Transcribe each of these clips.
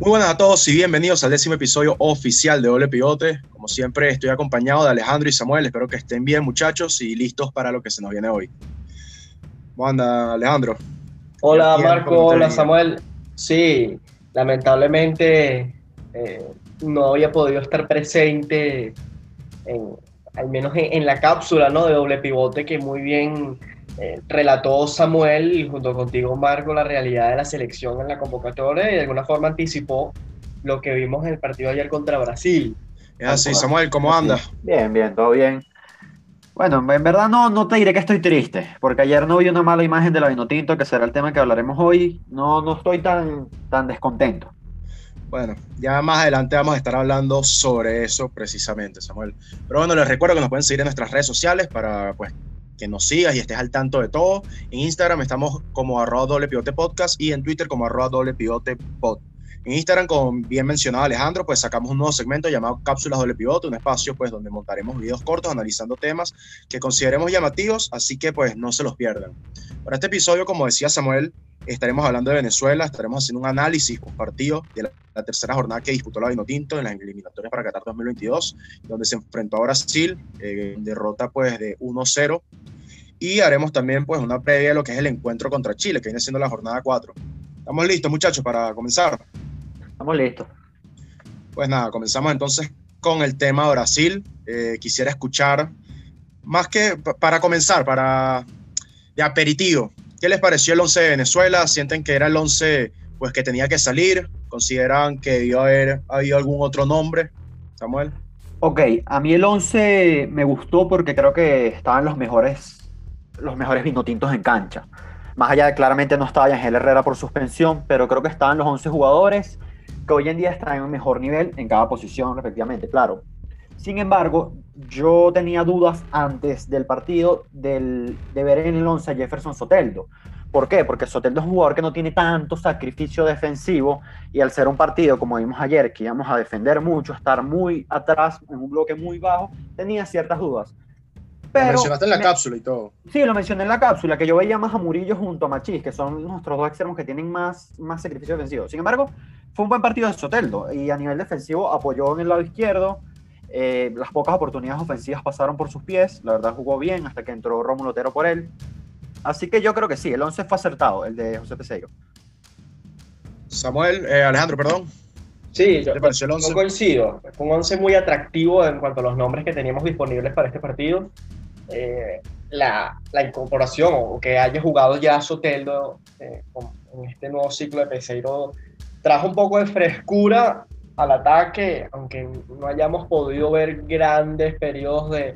Muy buenas a todos y bienvenidos al décimo episodio oficial de Doble Pivote. Como siempre, estoy acompañado de Alejandro y Samuel. Espero que estén bien, muchachos, y listos para lo que se nos viene hoy. ¿Cómo anda, Alejandro? Hola, Marco. Hola, Samuel. Sí, lamentablemente eh, no había podido estar presente, al menos en, la cápsula ¿no? de Doble Pivote, que muy bien eh, relató Samuel y junto contigo Marco la realidad de la selección en la convocatoria y de alguna forma anticipó lo que vimos en el partido ayer contra Brasil. Es así, Samuel, ¿cómo anda? Bien, bien, todo bien. Bueno, en verdad no, no te diré que estoy triste, porque ayer no vi una mala imagen de la Vinotinto, que será el tema que hablaremos hoy. No, no estoy tan, tan descontento. Bueno, ya más adelante vamos a estar hablando sobre eso precisamente, Samuel. Pero bueno, les recuerdo que nos pueden seguir en nuestras redes sociales para pues que nos sigas y estés al tanto de todo. En Instagram estamos como arroba doble pivote podcast y en Twitter como arroba doble pivote. En Instagram, como bien mencionado Alejandro, pues sacamos un nuevo segmento llamado Cápsulas Doble Pivote, un espacio pues donde montaremos videos cortos analizando temas que consideremos llamativos, así que pues no se los pierdan. Para este episodio, como decía Samuel, estaremos hablando de Venezuela, estaremos haciendo un análisis un partido de la, tercera jornada que disputó la Vinotinto en las eliminatorias para Qatar 2022, donde se enfrentó a Brasil, eh, derrota pues de 1-0 y haremos también pues una previa de lo que es el encuentro contra Chile, que viene siendo la jornada 4. ¿Estamos listos muchachos para comenzar? Estamos listos. Pues nada, comenzamos entonces con el tema Brasil. Eh, quisiera escuchar, más que para comenzar, para de aperitivo, ¿qué les pareció el 11 de Venezuela? ¿Sienten que era el 11 pues, que tenía que salir? ¿Consideran que debió haber habido algún otro nombre? Samuel. Ok, a mí el 11 me gustó porque creo que estaban los mejores los mejores vinotintos en cancha. Más allá de claramente no estaba Ángel Herrera por suspensión, pero creo que estaban los 11 jugadores que hoy en día están en un mejor nivel en cada posición, respectivamente, claro. Sin embargo, yo tenía dudas antes del partido del, de ver en el 11 a Jefferson Soteldo. ¿Por qué? Porque Soteldo es un jugador que no tiene tanto sacrificio defensivo y al ser un partido, como vimos ayer, que íbamos a defender mucho, estar muy atrás, en un bloque muy bajo, tenía ciertas dudas. Pero lo mencionaste en la cápsula y todo. Sí, lo mencioné en la cápsula, que yo veía más a Murillo junto a Machís, que son nuestros dos extremos que tienen más, más sacrificio defensivo. Sin embargo, fue un buen partido de Soteldo y a nivel defensivo apoyó en el lado izquierdo. Eh, las pocas oportunidades ofensivas pasaron por sus pies. La verdad jugó bien hasta que entró Rómulo Otero por él. Así que yo creo que sí, el 11 fue acertado, el de José Peseiro. Samuel, eh, Alejandro, perdón. Sí, yo, yo, coincido. Fue un 11 muy atractivo en cuanto a los nombres que teníamos disponibles para este partido. Eh, la, la, incorporación o que haya jugado ya Soteldo eh, en este nuevo ciclo de Peseiro trajo un poco de frescura al ataque, aunque no hayamos podido ver grandes periodos de,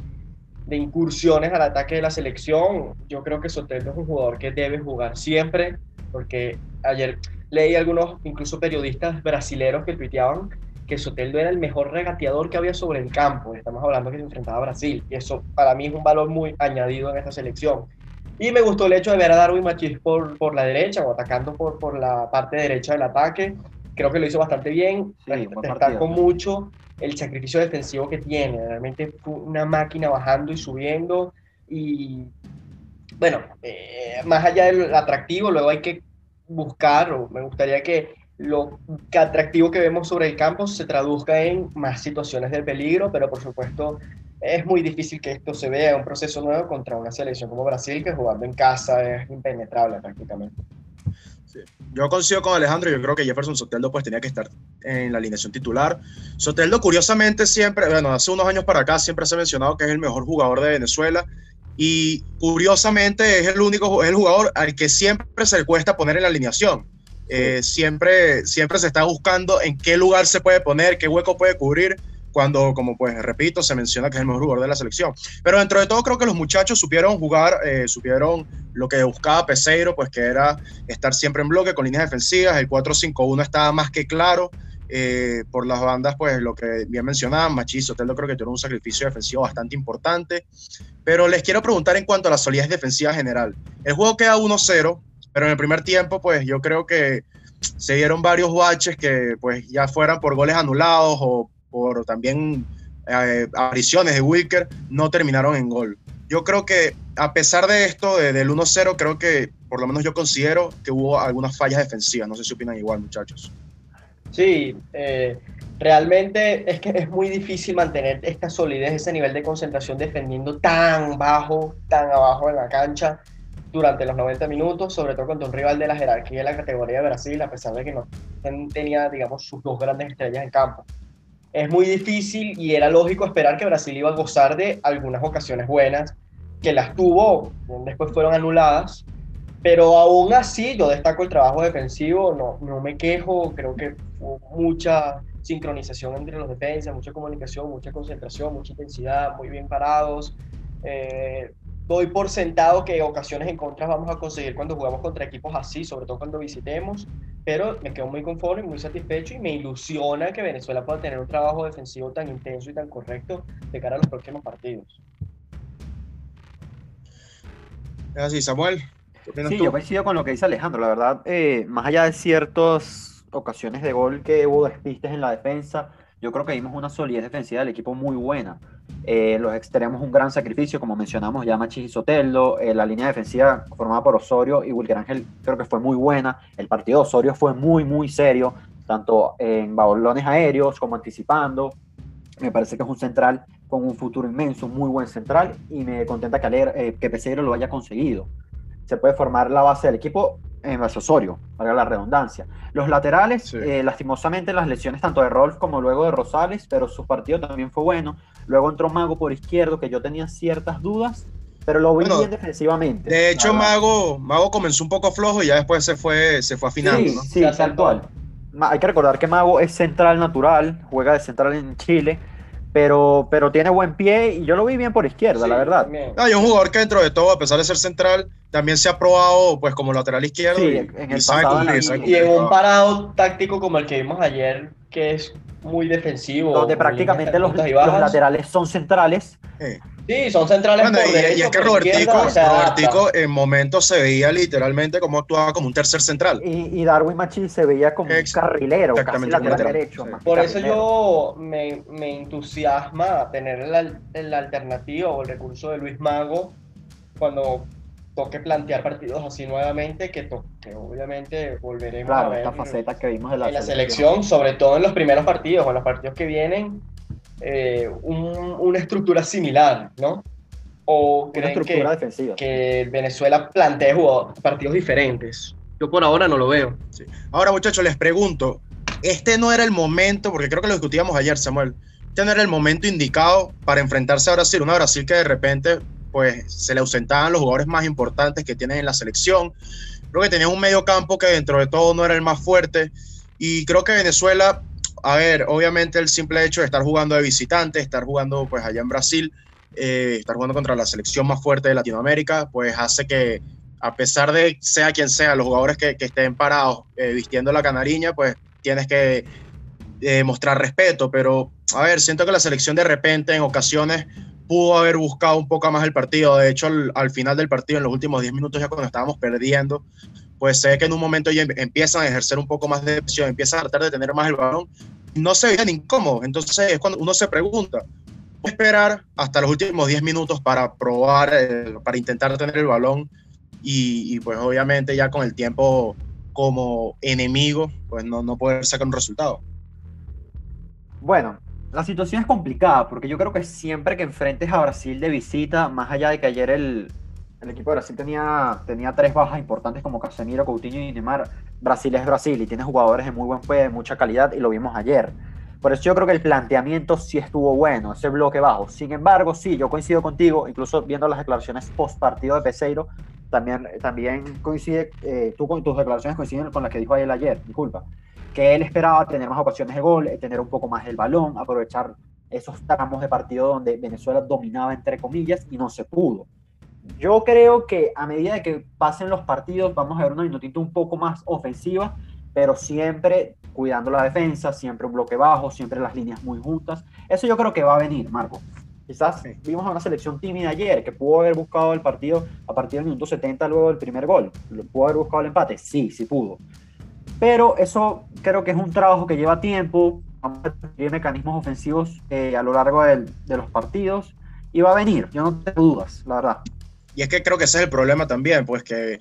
de incursiones al ataque de la selección. Yo creo que Soteldo es un jugador que debe jugar siempre, porque ayer leí algunos, incluso periodistas brasileros que tuiteaban que Soteldo era el mejor regateador que había sobre el campo. Estamos hablando que se enfrentaba a Brasil. Y eso para mí es un valor muy añadido en esta selección. Y me gustó el hecho de ver a Darwin Machis por, por la derecha o atacando por, por la parte derecha del ataque. Creo que lo hizo bastante bien. Sí, Destaco mucho el sacrificio defensivo que tiene. Realmente fue una máquina bajando y subiendo. Y bueno, eh, más allá del atractivo, luego hay que buscar, o me gustaría que lo atractivo que vemos sobre el campo se traduzca en más situaciones de peligro, pero por supuesto es muy difícil que esto se vea en un proceso nuevo contra una selección como Brasil, que jugando en casa es impenetrable prácticamente. Yo coincido con Alejandro, yo creo que Jefferson Soteldo pues tenía que estar en la alineación titular. Soteldo curiosamente siempre, bueno, hace unos años para acá siempre se ha mencionado que es el mejor jugador de Venezuela y curiosamente es el único el jugador al que siempre se le cuesta poner en la alineación. Eh, siempre, siempre se está buscando en qué lugar se puede poner, qué hueco puede cubrir, cuando, como pues repito, se menciona que es el mejor jugador de la selección. Pero dentro de todo creo que los muchachos supieron jugar, eh, supieron lo que buscaba Peseiro, pues que era estar siempre en bloque con líneas defensivas, el 4-5-1 estaba más que claro, Eh, por las bandas, pues lo que bien mencionaban, Machis Soteldo creo que tuvo un sacrificio defensivo bastante importante. Pero les quiero preguntar en cuanto a la solidez defensiva general. El juego queda 1-0, pero en el primer tiempo, pues yo creo que se dieron varios baches que, pues ya fueran por goles anulados o por también eh, apariciones de Wilker, no terminaron en gol. Yo creo que a pesar de esto, del 1-0, creo que por lo menos yo considero que hubo algunas fallas defensivas. No sé si opinan igual, muchachos. Sí, eh, realmente es que es muy difícil mantener esta solidez, ese nivel de concentración defendiendo tan bajo, tan abajo en la cancha durante los 90 minutos, sobre todo contra un rival de la jerarquía de la categoría de Brasil, a pesar de que no tenía, digamos, sus dos grandes estrellas en campo. Es muy difícil y era lógico esperar que Brasil iba a gozar de algunas ocasiones buenas, que las tuvo, después fueron anuladas, pero aún así, yo destaco el trabajo defensivo, no, no me quejo, creo que hubo mucha sincronización entre los defensas, mucha comunicación, mucha concentración, mucha intensidad, muy bien parados. Eh, doy por sentado que ocasiones en contra vamos a conseguir cuando jugamos contra equipos así, sobre todo cuando visitemos, pero me quedo muy conforme, muy satisfecho y me ilusiona que Venezuela pueda tener un trabajo defensivo tan intenso y tan correcto de cara a los próximos partidos. Es así, Samuel. Sí, yo coincido con lo que dice Alejandro. La verdad, eh, más allá de ciertas ocasiones de gol que hubo despistes en la defensa, yo creo que vimos una solidez defensiva del equipo muy buena. Eh, los extremos un gran sacrificio, como mencionamos ya Machis y Soteldo. Eh, la línea defensiva formada por Osorio y Wilker Ángel creo que fue muy buena. El partido de Osorio fue muy, muy serio, tanto en balones aéreos como anticipando. Me parece que es un central con un futuro inmenso, muy buen central, y me contenta que, que Peseiro lo haya conseguido se puede formar la base del equipo en base Osorio, para la redundancia. Los laterales, eh, lastimosamente las lesiones tanto de Rolf como luego de Rosales, pero su partido también fue bueno. Luego entró Mago por izquierdo, que yo tenía ciertas dudas, pero lo vi bien defensivamente. De hecho, Mago, Mago comenzó un poco flojo y ya después se fue, se fue afinando. Sí, sí, tal cual. Hay que recordar que Mago es central natural, juega de central en Chile pero, pero tiene buen pie y yo lo vi bien por izquierda, la verdad. Hay un jugador que dentro de todo, a pesar de ser central, también se ha probado pues como lateral izquierdo. y, en el y, y en un parado táctico como el que vimos ayer, que es muy defensivo. Donde prácticamente los, los, laterales son centrales. Sí, son centrales por y, y, es que Robertico, en momentos se veía literalmente como actuaba como un tercer central. Y, Darwin Machis se veía como un carrilero, casi lateral derecho. Por eso yo me, me, entusiasma tener el, el alternativo o el recurso de Luis Mago cuando toque plantear partidos así nuevamente, que, que obviamente volveremos a ver faceta que vimos en la, selección. sobre todo en los primeros partidos o en los partidos que vienen, eh, una estructura similar, ¿no? ¿O una estructura que, defensiva. que Venezuela plantee partidos diferentes? Yo por ahora no lo veo. Ahora, muchachos, les pregunto, este no era el momento, porque creo que lo discutíamos ayer, Samuel, este no era el momento indicado para enfrentarse a Brasil, una Brasil que de repente pues se le ausentaban los jugadores más importantes que tienen en la selección. Creo que tenía un medio campo que dentro de todo no era el más fuerte. Y creo que Venezuela, a ver, obviamente el simple hecho de estar jugando de visitante, estar jugando pues allá en Brasil, eh, estar jugando contra la selección más fuerte de Latinoamérica, pues hace que a pesar de sea quien sea, los jugadores que, estén parados eh, vistiendo la canariña, pues tienes que eh, mostrar respeto. Pero, a ver, siento que la selección de repente en ocasiones pudo haber buscado un poco más el partido. De hecho, al, final del partido, en los últimos 10 minutos, ya cuando estábamos perdiendo, pues sé que en un momento ya em, empiezan a ejercer un poco más de presión, empiezan a tratar de tener más el balón. No se veían incómodos. Entonces es cuando uno se pregunta, esperar hasta los últimos 10 minutos para probar, eh, para intentar tener el balón y, pues obviamente ya con el tiempo como enemigo, pues no, no poder sacar un resultado. Bueno, la situación es complicada porque yo creo que siempre que enfrentes a Brasil de visita, más allá de que ayer el, equipo de Brasil tenía, tenía tres bajas importantes como Casemiro, Coutinho y Neymar, Brasil es Brasil y tiene jugadores de muy buen pie, de mucha calidad y lo vimos ayer. Por eso yo creo que el planteamiento sí estuvo bueno, ese bloque bajo. Sin embargo, sí, yo coincido contigo, incluso viendo las declaraciones post partido de Peseiro, también, también coincide, eh, tú con tus declaraciones coinciden con las que dijo ayer, disculpa que él esperaba tener más ocasiones de gol, eh, tener un poco más el balón, aprovechar esos tramos de partido donde Venezuela dominaba entre comillas y no se pudo. Yo creo que a medida que pasen los partidos vamos a ver una minutita un poco más ofensiva pero siempre cuidando la defensa, siempre un bloque bajo, siempre las líneas muy juntas. Eso yo creo que va a venir, Marco. Quizás vimos a una selección tímida ayer que pudo haber buscado el partido a partir del minuto 70 luego del primer gol. ¿Pudo haber buscado el empate? Sí, sí pudo. Pero eso creo que es un trabajo que lleva tiempo. Vamos a tener mecanismos ofensivos eh, a lo largo de los partidos y va a venir, yo no tengo dudas, la verdad. Y es que creo que ese es el problema también, pues que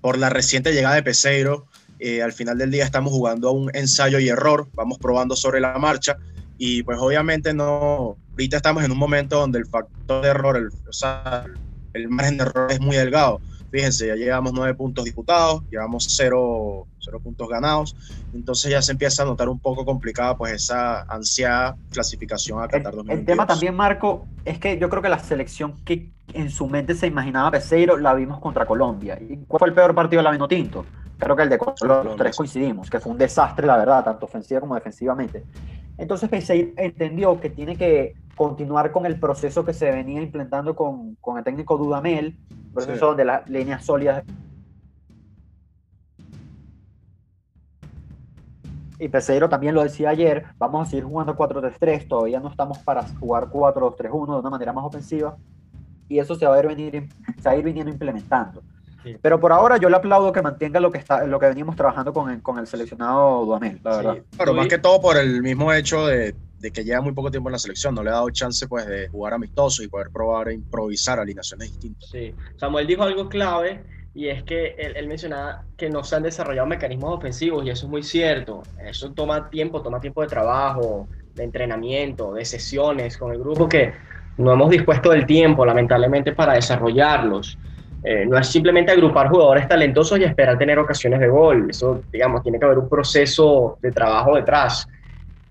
por la reciente llegada de Peseiro, eh, al final del día estamos jugando a un ensayo y error, vamos probando sobre la marcha y pues obviamente no, ahorita estamos en un momento donde el factor de error, el, o sea, el margen de error es muy delgado. Fíjense, ya llevamos nueve puntos disputados, llevamos cero, puntos ganados, entonces ya se empieza a notar un poco complicada pues esa ansiada clasificación a Qatar 2022. El tema también, Marco, es que yo creo que la selección que en su mente se imaginaba Peseiro la vimos contra Colombia. ¿Y cuál fue el peor partido de la Vinotinto? Creo que el de Colombia, los tres coincidimos, que fue un desastre, la verdad, tanto ofensiva como defensivamente. Entonces Peseiro entendió que tiene que continuar con el proceso que se venía implementando con, con el técnico Dudamel, proceso de las líneas sólidas. Y Peseiro también lo decía ayer, vamos a seguir jugando 4-3-3, todavía no estamos para jugar 4-2-3-1 de una manera más ofensiva, y eso se va a, ir, venir, se va a ir viniendo implementando. Pero por ahora yo le aplaudo que mantenga lo que está, lo que venimos trabajando con el, con el seleccionado Duamel, la verdad. Pero más que todo por el mismo hecho de, de, que lleva muy poco tiempo en la selección, no le ha dado chance pues de jugar amistoso y poder probar e improvisar alineaciones distintas. Sí, Samuel dijo algo clave y es que él, él, mencionaba que no se han desarrollado mecanismos ofensivos y eso es muy cierto. Eso toma tiempo, toma tiempo de trabajo, de entrenamiento, de sesiones con el grupo que no hemos dispuesto el tiempo, lamentablemente, para desarrollarlos. Eh, no es simplemente agrupar jugadores talentosos y esperar tener ocasiones de gol. Eso, digamos, tiene que haber un proceso de trabajo detrás.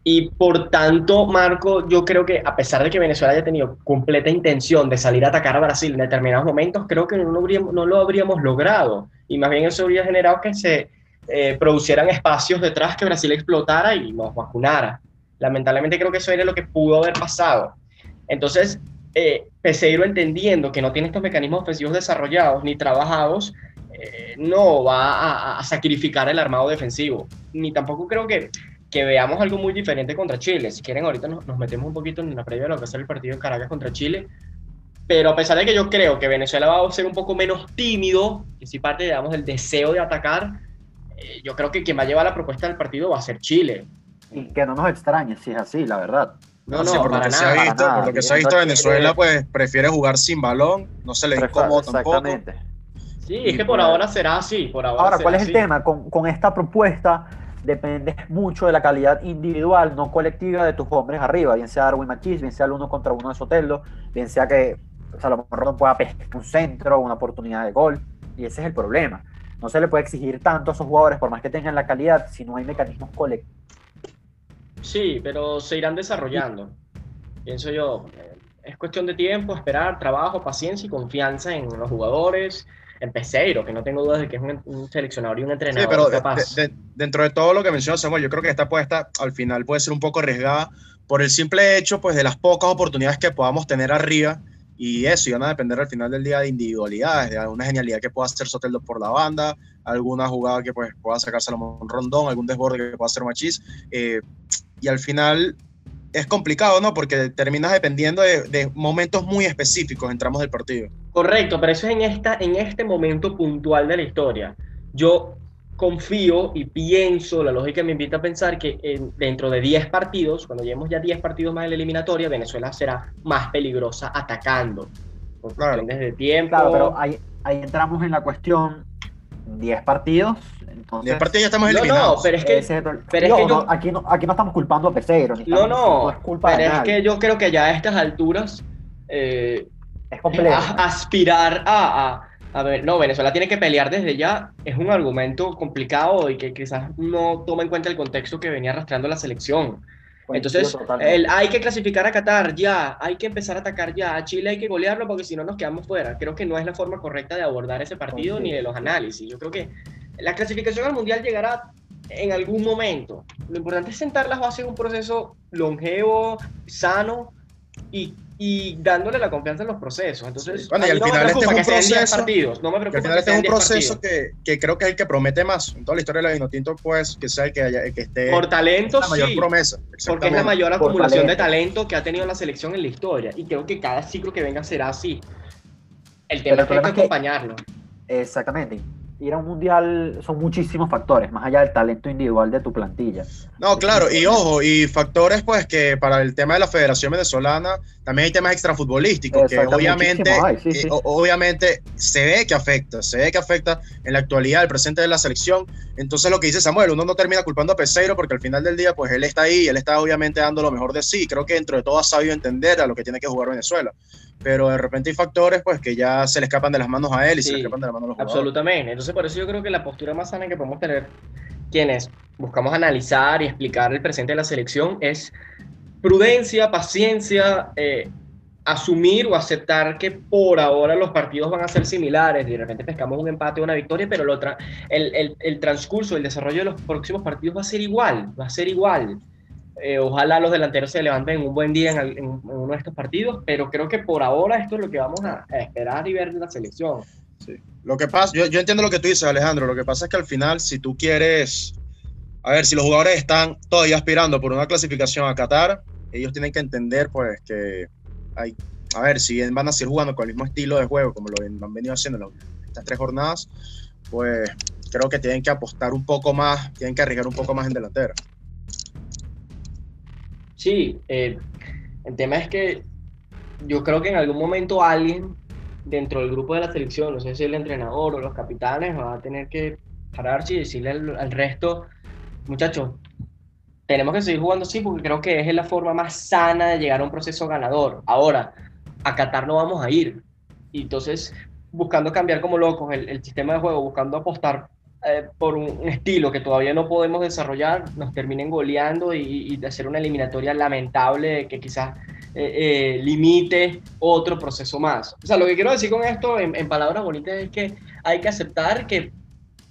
Y por tanto, Marco, yo creo que a pesar de que Venezuela haya tenido completa intención de salir a atacar a Brasil en determinados momentos, creo que no, no lo habríamos logrado. Y más bien eso habría generado que se eh, producieran espacios detrás que Brasil explotara y nos vacunara. Lamentablemente creo que eso era lo que pudo haber pasado. Entonces, eh, Peseiro entendiendo que no tiene estos mecanismos ofensivos desarrollados ni trabajados, eh, no va a, sacrificar el armado defensivo. Ni tampoco creo que, que veamos algo muy diferente contra Chile. Si quieren, ahorita nos, metemos un poquito en la previa de lo que va a ser el partido de Caracas contra Chile. Pero a pesar de que yo creo que Venezuela va a ser un poco menos tímido, que si parte, digamos, del deseo de atacar, eh, yo creo que quien va a llevar la propuesta del partido va a ser Chile. Y que no nos extrañe si es así, la verdad. No, no, por, lo que se ha visto, por lo que se ha visto, Venezuela pues prefiere jugar sin balón, no se le incómodo tampoco. Sí, es que por ahora será así. Por ahora, ahora ¿cuál es el tema? Con, con, esta propuesta depende mucho de la calidad individual, no colectiva de tus hombres arriba, bien sea Darwin Machis, bien sea el uno contra uno de Soteldo, bien sea que Salomón Rondón pueda pescar un centro, una oportunidad de gol, y ese es el problema. No se le puede exigir tanto a esos jugadores, por más que tengan la calidad, si no hay mecanismos colectivos Sí, pero se irán desarrollando. Pienso yo, es cuestión de tiempo, esperar, trabajo, paciencia y confianza en los jugadores, en Peseiro, que no tengo dudas de que es un, seleccionador y un entrenador sí, pero capaz. dentro de todo lo que mencionó Samuel, yo creo que esta apuesta al final puede ser un poco arriesgada por el simple hecho pues, de las pocas oportunidades que podamos tener arriba y eso, y van a depender al final del día de individualidades, de alguna genialidad que pueda hacer Soteldo por la banda, alguna jugada que pues, pueda sacar Salomón Rondón, algún desborde que pueda hacer Machís. Eh, y al final es complicado, ¿no? Porque terminas dependiendo de, momentos muy específicos en tramos del partido. Correcto, pero eso es en, esta, en este momento puntual de la historia. Yo confío y pienso, la lógica me invita a pensar que dentro de 10 partidos, cuando lleguemos ya 10 partidos más en la eliminatoria, Venezuela será más peligrosa atacando. Por claro. de tiempo. Claro, pero ahí, ahí entramos en la cuestión 10 partidos. Entonces, 10 partidos ya estamos eliminados. No, pero es que, pero es que yo, aquí, no, aquí no estamos culpando a Peseiro. No, no, es culpa pero es que yo creo que ya a estas alturas eh, es complejo. aspirar a, a, ver, no, Venezuela tiene que pelear desde ya es un argumento complicado y que quizás no toma en cuenta el contexto que venía arrastrando la selección. Entonces, el, hay que clasificar a Qatar ya, hay que empezar a atacar ya. A Chile hay que golearlo porque si no nos quedamos fuera. Creo que no es la forma correcta de abordar ese partido ni de los análisis. Yo creo que la clasificación al Mundial llegará en algún momento. Lo importante es sentar las bases en un proceso longevo, sano y, y dándole la confianza en los procesos. Entonces, bueno, y al final este es un proceso, partidos, no me preocupa al final este es un proceso que, que, creo que es el que promete más en toda la historia de la Vinotinto, pues que sea el que, haya, que esté por talento, la mayor promesa. Porque es la mayor acumulación de talento que ha tenido la selección en la historia y creo que cada ciclo que venga será así. El tema es que hay que acompañarlo. Exactamente ir a un mundial son muchísimos factores, más allá del talento individual de tu plantilla. No, claro, y ojo, y factores pues que para el tema de la Federación Venezolana también hay temas extrafutbolísticos que obviamente, eh, obviamente se ve que afecta, se ve que afecta en la actualidad el presente de la selección. Entonces lo que dice Samuel, uno no termina culpando a Peseiro porque al final del día pues él está ahí, él está obviamente dando lo mejor de sí. Creo que dentro de todo ha sabido entender a lo que tiene que jugar Venezuela pero de repente hay factores pues que ya se le escapan de las manos a él y se le escapan de las manos a los jugadores. Absolutamente. Entonces por eso yo creo que la postura más sana que podemos tener quienes buscamos analizar y explicar el presente de la selección es prudencia, paciencia, eh, asumir o aceptar que por ahora los partidos van a ser similares, y de repente pescamos un empate o una victoria, pero el, el, el transcurso, el desarrollo de los próximos partidos va a ser igual, va a ser igual. Eh, ojalá los delanteros se levanten un buen día en, uno de estos partidos, pero creo que por ahora esto es lo que vamos a, esperar y ver de la selección. Sí. Lo que pasa, yo, yo, entiendo lo que tú dices, Alejandro. Lo que pasa es que al final, si tú quieres, a ver, si los jugadores están todavía aspirando por una clasificación a Qatar, ellos tienen que entender, pues, que hay, a ver, si van a seguir jugando con el mismo estilo de juego, como lo han venido haciendo estas tres jornadas, pues creo que tienen que apostar un poco más, tienen que arriesgar un poco más en delantera. Sí, eh, el tema es que yo creo que en algún momento alguien dentro del grupo de la selección, no sé si el entrenador o los capitanes, va a tener que pararse y decirle al, resto, muchachos, tenemos que seguir jugando así porque creo que es la forma más sana de llegar a un proceso ganador. Ahora, a Qatar no vamos a ir. Y entonces, buscando cambiar como locos el, el sistema de juego, buscando apostar eh, por un estilo que todavía no podemos desarrollar, nos terminen goleando y, de hacer una eliminatoria lamentable que quizás eh, eh, limite otro proceso más. O sea, lo que quiero decir con esto, en, palabras bonitas, es que hay que aceptar que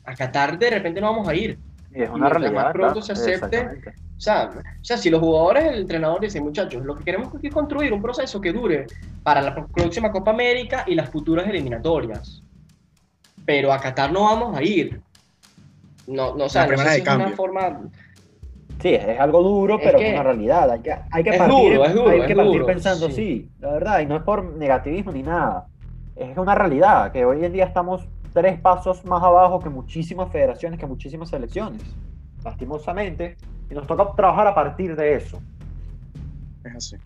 a Qatar de repente no vamos a ir. es una realidad. Más pronto se acepte. O sea, o sea, si los jugadores, el entrenador dicen, muchachos, lo que queremos es construir un proceso que dure para la próxima Copa América y las futuras eliminatorias. Pero a Qatar no vamos a ir. No, no, o sea, no es una forma... Sí, es algo duro, pero es una realidad. Hay que, hay que partir, hay que partir pensando, sí. la verdad, y no es por negativismo ni nada. Es una realidad, que hoy en día estamos tres pasos más abajo que muchísimas federaciones, que muchísimas selecciones, lastimosamente, y nos toca trabajar a partir de eso. Es así,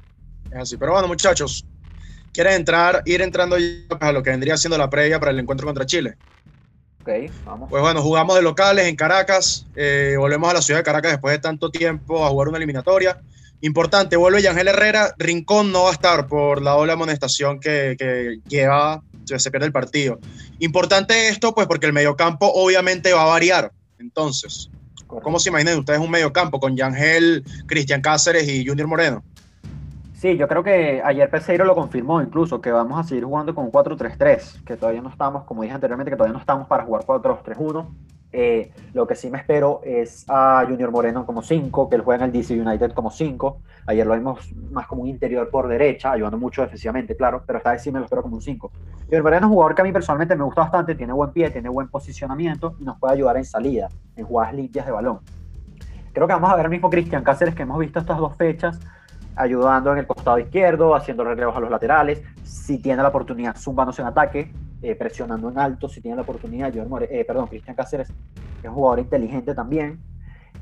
es así. Pero bueno, muchachos, ¿quieren entrar, ir entrando a lo que vendría siendo la previa para el encuentro contra Chile? Pues bueno, jugamos de locales en Caracas, eh, volvemos a la ciudad de Caracas después de tanto tiempo a jugar una eliminatoria. Importante, vuelve Yangel Herrera, Rincón no va a estar por la doble amonestación que, que lleva, se pierde el partido. Importante esto, pues porque el mediocampo obviamente va a variar. Entonces, ¿cómo se imaginan ustedes un mediocampo con Yangel, Cristian Cáceres y Junior Moreno? Sí, yo creo que ayer Peseiro lo confirmó incluso, que vamos a seguir jugando con 4-3-3, que todavía no estamos, como dije anteriormente, que todavía no estamos para jugar 4-2-3-1. Eh, lo que sí me espero es a Junior Moreno como 5, que él juega en el DC United como 5. Ayer lo vimos más como un interior por derecha, ayudando mucho defensivamente, claro, pero esta vez sí me lo espero como un 5. Junior Moreno es un jugador que a mí personalmente me gusta bastante, tiene buen pie, tiene buen posicionamiento y nos puede ayudar en salida, en jugadas limpias de balón. Creo que vamos a ver al mismo Cristian Cáceres que hemos visto estas dos fechas, ayudando en el costado izquierdo, haciendo relevos a los laterales, si tiene la oportunidad, zumbándose en ataque, eh, presionando en alto, si tiene la oportunidad, yo, eh, perdón, Cristian Cáceres es un jugador inteligente también,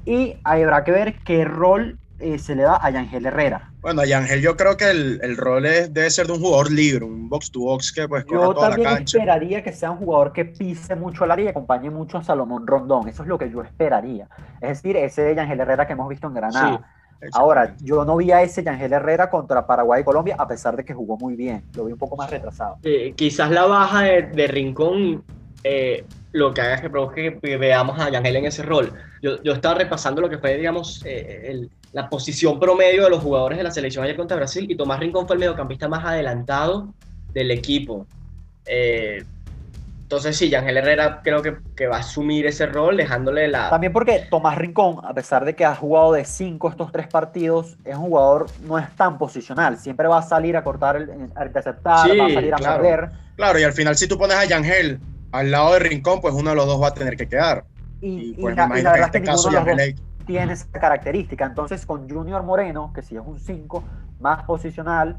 y habrá que ver qué rol eh, se le da a Yangel Herrera. Bueno, a Yangel yo creo que el, el rol es, debe ser de un jugador libre, un box to box que pues corra toda la cancha. Yo también esperaría que sea un jugador que pise mucho el área y acompañe mucho a Salomón Rondón, eso es lo que yo esperaría. Es decir, ese Yangel Herrera que hemos visto en Granada. Sí Ahora, yo no vi a ese Yangel Herrera contra Paraguay y Colombia, a pesar de que jugó muy bien. Lo vi un poco más retrasado. quizás la baja de, Rincón eh, lo que haga es que provoque que veamos a Yangel en ese rol. Yo, yo estaba repasando lo que fue, digamos, eh, la posición promedio de los jugadores de la selección ayer contra Brasil y Tomás Rincón fue el mediocampista más adelantado del equipo. Eh, entonces sí, Yangel Herrera creo que, que, va a asumir ese rol dejándole la... También porque Tomás Rincón, a pesar de que ha jugado de cinco estos tres partidos, es un jugador, no es tan posicional, siempre va a salir a cortar, el, a interceptar, va a salir a claro. Claro, y al final si tú pones a Yangel al lado de Rincón, pues uno de los dos va a tener que quedar. Y, pues la, verdad en este caso Yangel tiene esa característica. Entonces, con Junior Moreno, que si es un 5 más posicional,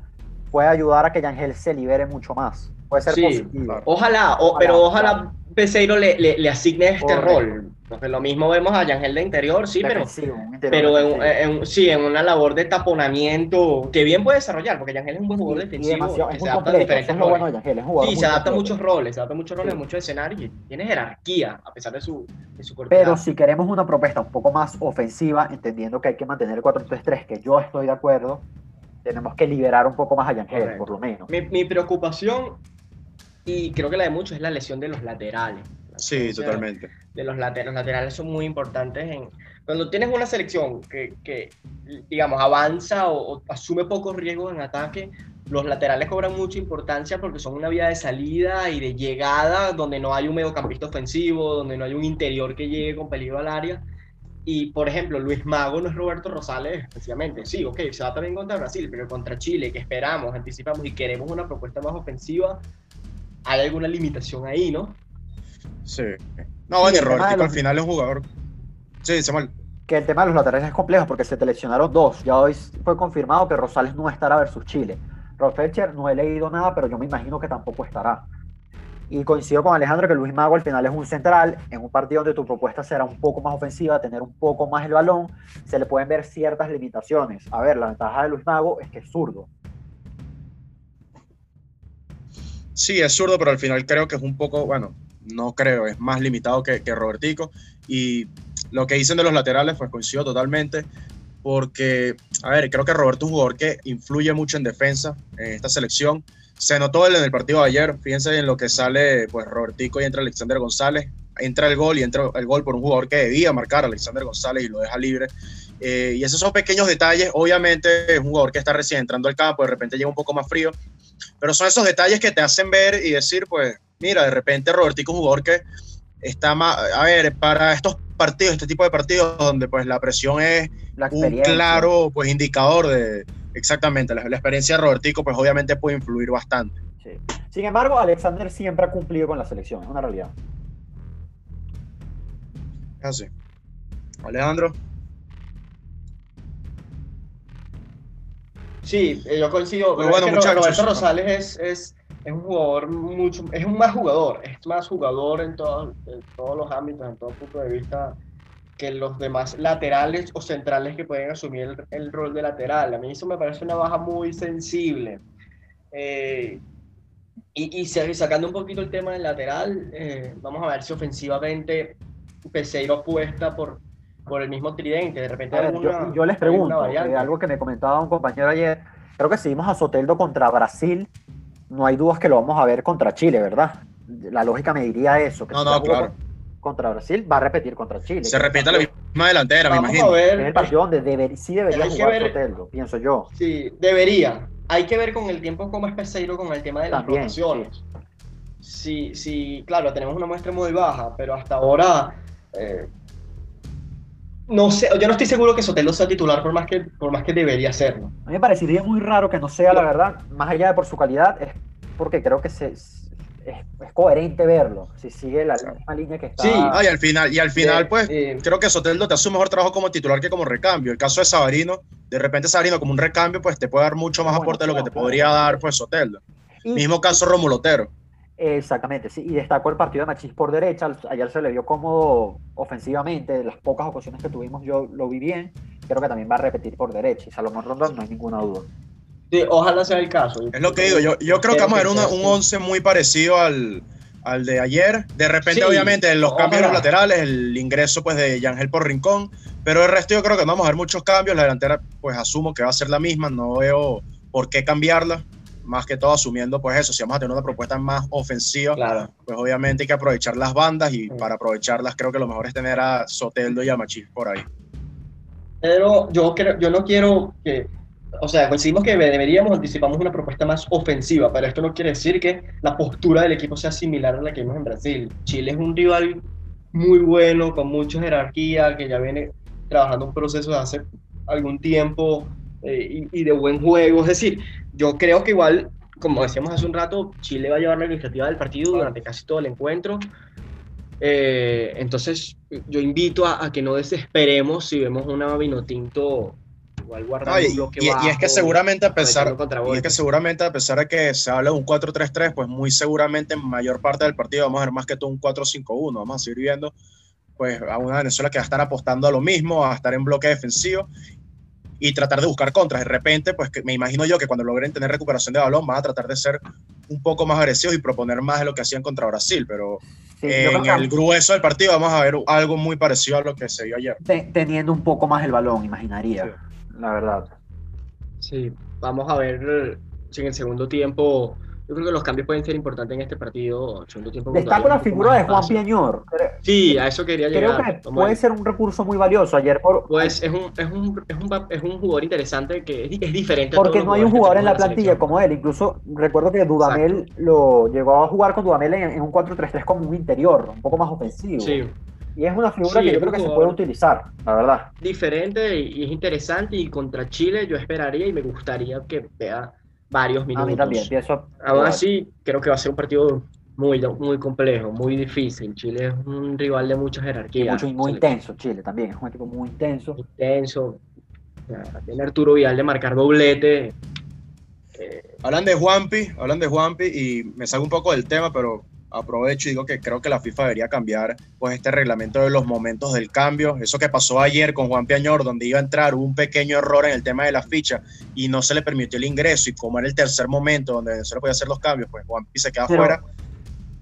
puede ayudar a que Yangel se libere mucho más. Puede ser positivo. Ojalá, pero ojalá Peseiro le, le, asigne este rol. Porque lo mismo vemos a Yangel de interior, sí, pero, pero en, sí, en una labor de taponamiento que bien puede desarrollar, porque Yangel es un buen jugador defensivo. se adapta a diferentes roles. sí, se adapta a muchos roles, se adapta a muchos roles, en muchos escenarios y tiene jerarquía, a pesar de su, de su Pero si queremos una propuesta un poco más ofensiva, entendiendo que hay que mantener el 4-3-3, que yo estoy de acuerdo, tenemos que liberar un poco más a Yangel, por lo menos. Mi, mi preocupación y creo que la de muchos es la lesión de los laterales. Sí, totalmente. De los laterales, los laterales son muy importantes en cuando tienes una selección que, que digamos, avanza o, asume pocos riesgos en ataque, los laterales cobran mucha importancia porque son una vía de salida y de llegada donde no hay un mediocampista ofensivo, donde no hay un interior que llegue con peligro al área. Y, por ejemplo, Luis Mago no es Roberto Rosales, especialmente. Sí, ok, se va también contra Brasil, pero contra Chile, que esperamos, anticipamos y queremos una propuesta más ofensiva, hay alguna limitación ahí, ¿no? Sí. No, bueno, Robertico al final es un jugador. Sí, Samuel. Que el tema de los laterales es complejo porque se te lesionaron dos. Ya hoy fue confirmado que Rosales no estará versus Chile. Rofelcher no he leído nada, pero yo me imagino que tampoco estará. Y coincido con Alejandro que Luis Mago al final es un central, en un partido donde tu propuesta será un poco más ofensiva, tener un poco más el balón, se le pueden ver ciertas limitaciones. A ver, la ventaja de Luis Mago es que es zurdo. Sí, es zurdo, pero al final creo que es un poco, bueno, no creo, es más limitado que, que Robertico. Y lo que dicen de los laterales, pues coincido totalmente, porque, a ver, creo que Roberto es un jugador que influye mucho en defensa en esta selección. Se notó en el partido de ayer, fíjense en lo que sale, pues Robertico y entra Alexander González, entra el gol y entra el gol por un jugador que debía marcar a Alexander González y lo deja libre. Eh, y esos son pequeños detalles, obviamente es un jugador que está recién entrando al campo, de repente llega un poco más frío, pero son esos detalles que te hacen ver y decir, pues, mira, de repente Robertico es un jugador que está más, a ver, para estos partidos, este tipo de partidos donde pues la presión es un claro pues indicador de exactamente la, experiencia de Robertico pues obviamente puede influir bastante. Sin embargo, Alexander siempre ha cumplido con la selección, es una realidad. Así. Alejandro. Sí, eh, yo coincido. Pero bueno, Roberto Rosales es, un jugador mucho, es un más jugador, es más jugador en, todos los ámbitos, en todo punto de vista que los demás laterales o centrales que pueden asumir el, rol de lateral. A mí eso me parece una baja muy sensible. Eh, y, y, sacando un poquito el tema del lateral, eh, vamos a ver si ofensivamente Peseiro apuesta por, por el mismo tridente. De repente yo, les pregunto, eh, algo que me comentaba un compañero ayer, creo que si vimos a Soteldo contra Brasil, no hay dudas que lo vamos a ver contra Chile, ¿verdad? La lógica me diría eso. Que no, no, claro. Contra Brasil va a repetir contra Chile. Se repite la misma delantera, me imagino. A ver, es el partido donde sí debería jugar Soteldo, pienso yo. Sí, debería. Hay que ver con el tiempo cómo es Peseiro con el tema de las rotaciones. Sí. sí, claro, tenemos una muestra muy baja, pero hasta ahora eh, no sé, yo no estoy seguro que Sotelo sea titular por más que, por más que debería serlo. A mí me parecería muy raro que no sea, la verdad, más allá de por su calidad, es porque creo que se, es, coherente verlo, si sigue la misma línea que está. Sí, y al final, y al final pues, creo que Soteldo te hace un mejor trabajo como titular que como recambio. El caso de Sabarino, de repente Sabarino como un recambio, pues te puede dar mucho más aporte de lo que te podría dar pues Soteldo. Mismo caso Romulotero. Exactamente, sí, y destacó el partido de Machís por derecha, ayer se le vio cómodo ofensivamente, las pocas ocasiones que tuvimos yo lo vi bien, creo que también va a repetir por derecha, y Salomón Rondón no hay ninguna duda. Sí, ojalá sea el caso. Es lo que digo, yo, yo creo que vamos a ver un 11 muy parecido al, al, de ayer, de repente obviamente en los cambios laterales, el ingreso pues de Yangel por Rincón, pero el resto yo creo que vamos a ver muchos cambios, la delantera pues asumo que va a ser la misma, no veo por qué cambiarla más que todo asumiendo pues eso, si vamos a tener una propuesta más ofensiva, pues obviamente hay que aprovechar las bandas y para aprovecharlas creo que lo mejor es tener a Soteldo y a Machis por ahí. Pero yo, creo, yo no quiero que o sea, coincidimos que deberíamos, anticipamos una propuesta más ofensiva, pero esto no quiere decir que la postura del equipo sea similar a la que vimos en Brasil. Chile es un rival muy bueno, con mucha jerarquía, que ya viene trabajando un proceso de hace algún tiempo eh, y, de buen juego. Es decir, yo creo que igual, como decíamos hace un rato, Chile va a llevar la iniciativa del partido durante casi todo el encuentro. Eh, entonces, yo invito a, que no desesperemos si vemos una Vinotinto igual guardando y, y, es que seguramente a pesar y es que seguramente a pesar de que se habla de un 4-3-3, pues muy seguramente en mayor parte del partido vamos a ver más que todo un 4-5-1, vamos a seguir viendo pues a una Venezuela que va a estar apostando a lo mismo, a estar en bloque defensivo y tratar de buscar contras. De repente, pues me imagino yo que cuando logren tener recuperación de balón van a tratar de ser un poco más agresivos y proponer más de lo que hacían contra Brasil, pero en el grueso del partido vamos a ver algo muy parecido a lo que se vio ayer. Teniendo un poco más el balón, imaginaría, la verdad. Sí, vamos a ver si en el segundo tiempo yo creo que los cambios pueden ser importantes en este partido. Destaco la figura de Juan Piañor. Sí, a eso quería llegar. Creo que puede ser un recurso muy valioso. Ayer por... Pues es un, es un, es un, es un jugador interesante que es, diferente. Porque no hay un jugador en la plantilla como él. Incluso recuerdo que Dudamel lo llegó a jugar con Dudamel en, un 4-3-3 como un interior, un poco más ofensivo. Sí. Y es una figura que yo creo que se puede utilizar, la verdad. Diferente y es interesante. Y contra Chile yo esperaría y me gustaría que vea varios minutos. A mí también, pienso. Aún así, creo que va a ser un partido muy, muy complejo, muy difícil. Chile es un rival de mucha jerarquía. mucho, muy intenso, Chile también, es un equipo muy intenso. Intenso. Tiene Arturo Vidal de marcar doblete. Eh, hablan de Juanpi, hablan de Juanpi y me salgo un poco del tema, pero aprovecho y digo que creo que la FIFA debería cambiar pues este reglamento de los momentos del cambio. Eso que pasó ayer con Juan Piañor, donde iba a entrar, hubo un pequeño error en el tema de la ficha y no se le permitió el ingreso. Y como era el tercer momento donde se le podía hacer los cambios, pues Juan se queda fuera.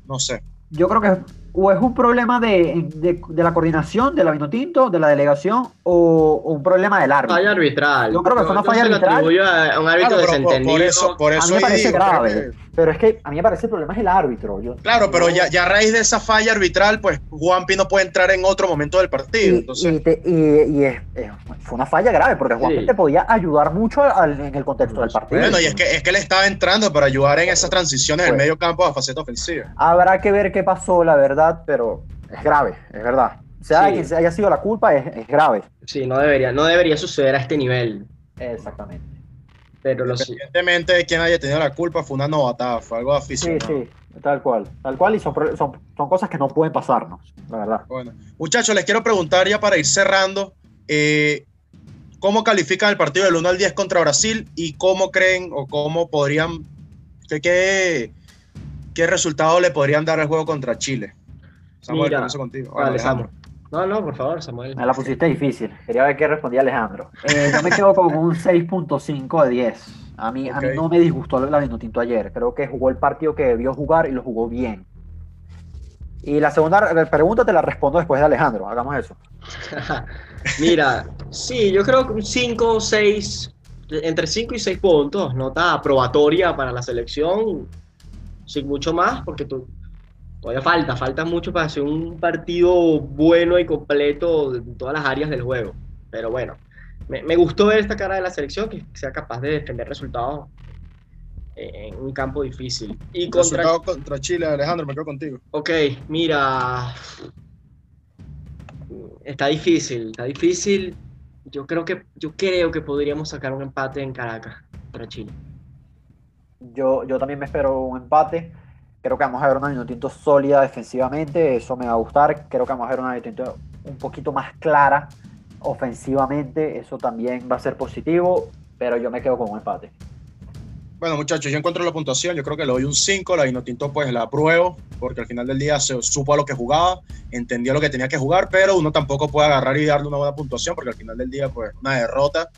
No sé. Yo creo que o es un problema de, de, la coordinación de la Vinotinto, de la delegación, o, un problema del árbitro. Falla arbitral. Yo creo que fue una falla arbitral. A un árbitro desentendido. Por, eso, por eso a mí me parece grave. Pero es que a mí me parece el problema es el árbitro. claro, pero ya, ya, a raíz de esa falla arbitral, pues Juanpi no puede entrar en otro momento del partido. Y, entonces... y, es, fue una falla grave, porque Juanpi te podía ayudar mucho en el contexto del partido. Bueno, y es que, es que él estaba entrando para ayudar en esas transiciones del pues medio campo a faceta ofensiva. Habrá que ver qué pasó, la verdad, pero es grave, es verdad. O sea, quien haya sido la culpa, es, grave. Sí, no debería, no debería suceder a este nivel. Exactamente. Pero lo Evidentemente, de quien haya tenido la culpa fue una novatada, fue algo aficionado. Sí, sí, tal cual. Tal cual, y son, son, cosas que no pueden pasarnos, la verdad. Bueno, muchachos, les quiero preguntar ya para ir cerrando. Eh, ¿Cómo califican el partido del 1 al 10 contra Brasil y cómo creen o cómo podrían, qué, qué, qué resultado le podrían dar al juego contra Chile? Samuel, Mira, contigo. Alejandro. No, no, por favor, Samuel. Me la pusiste difícil. Quería ver qué respondía Alejandro. Eh, yo me quedo con un 6.5 de 10. A mí, a mí no me disgustó la Vinotinto ayer. Creo que jugó el partido que debió jugar y lo jugó bien. Y la segunda pregunta te la respondo después de Alejandro. Hagamos eso. Mira, sí, yo creo que un 5 o 6, entre 5 y 6 puntos, nota probatoria para la selección, sin mucho más, porque tú, todavía falta, falta mucho para hacer un partido bueno y completo en todas las áreas del juego. Pero bueno, me, gustó ver esta cara de la selección que sea capaz de defender resultados en un campo difícil. Y contra... contra Chile, Alejandro, me quedo contigo. Ok, mira, está difícil, está difícil. Yo creo que, yo creo que podríamos sacar un empate en Caracas contra Chile. Yo, yo también me espero un empate. Creo que vamos a ver una Vinotinto sólida defensivamente, eso me va a gustar. Creo que vamos a ver una Vinotinto un poquito más clara ofensivamente, eso también va a ser positivo, pero yo me quedo con un empate. Bueno, muchachos, yo encuentro la puntuación, yo creo que le doy un 5, la Vinotinto pues la apruebo, porque al final del día se supo a lo que jugaba, entendió lo que tenía que jugar, pero uno tampoco puede agarrar y darle una buena puntuación, porque al final del día pues una derrota,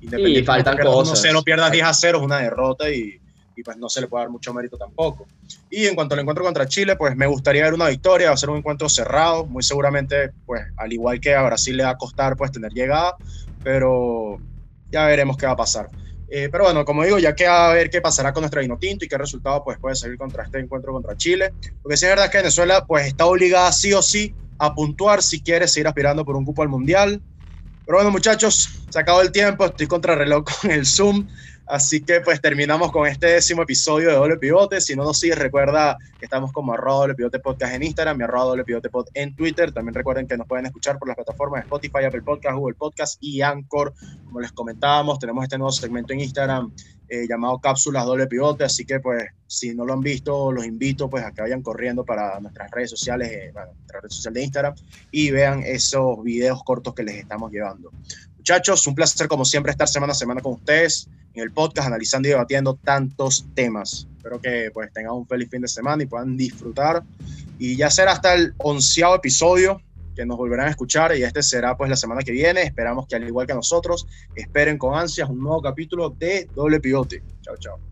independientemente y faltan cosas. 1-0 pierdas 10 a 0 es una derrota y y pues no se le puede dar mucho mérito tampoco. Y en cuanto al encuentro contra Chile, pues me gustaría ver una victoria, va a ser un encuentro cerrado, muy seguramente, pues al igual que a Brasil le va a costar pues tener llegada, pero ya veremos qué va a pasar. Eh, pero bueno, como digo, ya queda a ver qué pasará con nuestra vino tinto y qué resultado pues puede salir contra este encuentro contra Chile. Porque sí es verdad que Venezuela pues está obligada sí o sí a puntuar si quiere seguir aspirando por un cupo al Mundial. Pero bueno, muchachos, se acabó el tiempo, estoy contra reloj con el Zoom. Así que pues terminamos con este décimo episodio de Doble Pivote. Si no nos sigues, recuerda que estamos como arroba Pivote Podcast en Instagram y arroba en Twitter. También recuerden que nos pueden escuchar por las plataformas Spotify, Apple Podcast, Google Podcast y Anchor. Como les comentábamos, tenemos este nuevo segmento en Instagram eh, llamado Cápsulas Doble Pivote. Así que pues si no lo han visto, los invito pues a que vayan corriendo para nuestras redes sociales, eh, nuestra red social de Instagram y vean esos videos cortos que les estamos llevando. Muchachos, un placer como siempre estar semana a semana con ustedes en el podcast analizando y debatiendo tantos temas. Espero que pues tengan un feliz fin de semana y puedan disfrutar. Y ya será hasta el onceavo episodio que nos volverán a escuchar y este será pues la semana que viene. Esperamos que al igual que nosotros esperen con ansias un nuevo capítulo de Doble Pivote. Chao, chao.